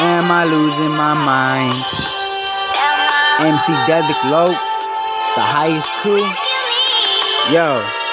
Am I losing my mind? MC Devek Low, the highest crew. Yo.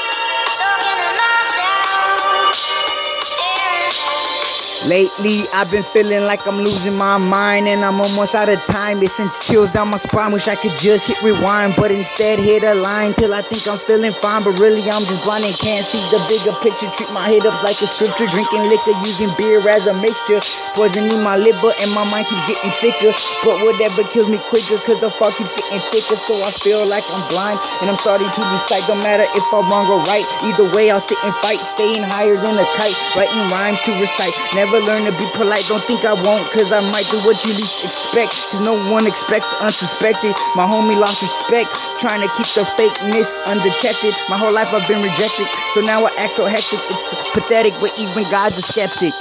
Lately, I've been feeling like I'm losing my mind and I'm almost out of time. It sends chills down my spine. Wish I could just hit rewind, but instead hit a line till I think I'm feeling fine. But really, I'm just blind and can't see the bigger picture. Treat my head up like a scripture. Drinking liquor, using beer as a mixture. Poisoning my liver and my mind keeps getting sicker. But whatever kills me quicker, cause the fog keeps getting thicker. So I feel like I'm blind and I'm starting to decide. Don't matter if I'm wrong or right. Either way, I'll sit and fight. Staying higher than a kite. Writing rhymes to recite. Never never learn to be polite. Don't think I won't, cause I might do what you least expect. Cause no one expects the unsuspected. My homie lost respect, trying to keep the fakeness undetected. My whole life I've been rejected, so now I act so hectic. It's pathetic, but even God's a skeptic.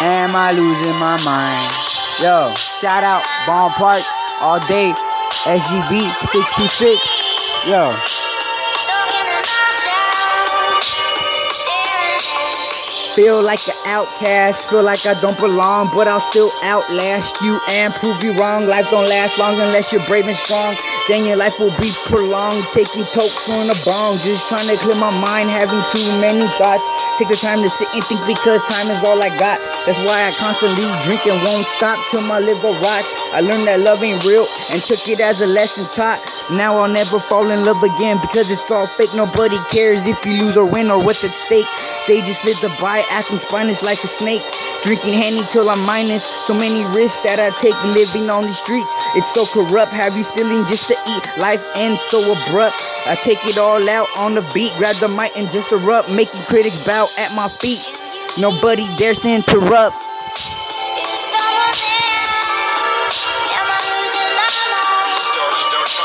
Am I losing my mind? Yo, shout out Bond Park all day. SGB 626. Yo. Feel like an outcast, feel like I don't belong, but I'll still outlast you and prove you wrong. Life don't last long unless you're brave and strong. Then your life will be prolonged. Taking tokes on a bong, just trying to clear my mind, having too many thoughts. Take the time to sit and think because time is all I got. That's why I constantly drink and won't stop till my liver rots. I learned that love ain't real and took it as a lesson taught. Now I'll never fall in love again because it's all fake. Nobody cares if you lose or win or what's at stake. They just live to buy, acting spineless like a snake. Drinking Henny till I'm minus. So many risks that I take living on the streets. It's so corrupt. Have you stealing just to eat? Life ends so abrupt. I take it all out on the beat. Grab the mic and just erupt. Making critics bow at my feet. Nobody dares to interrupt.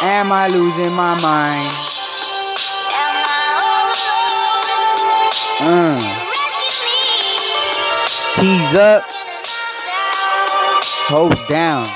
Am I losing my mind? Uh. Tease up. Hose down.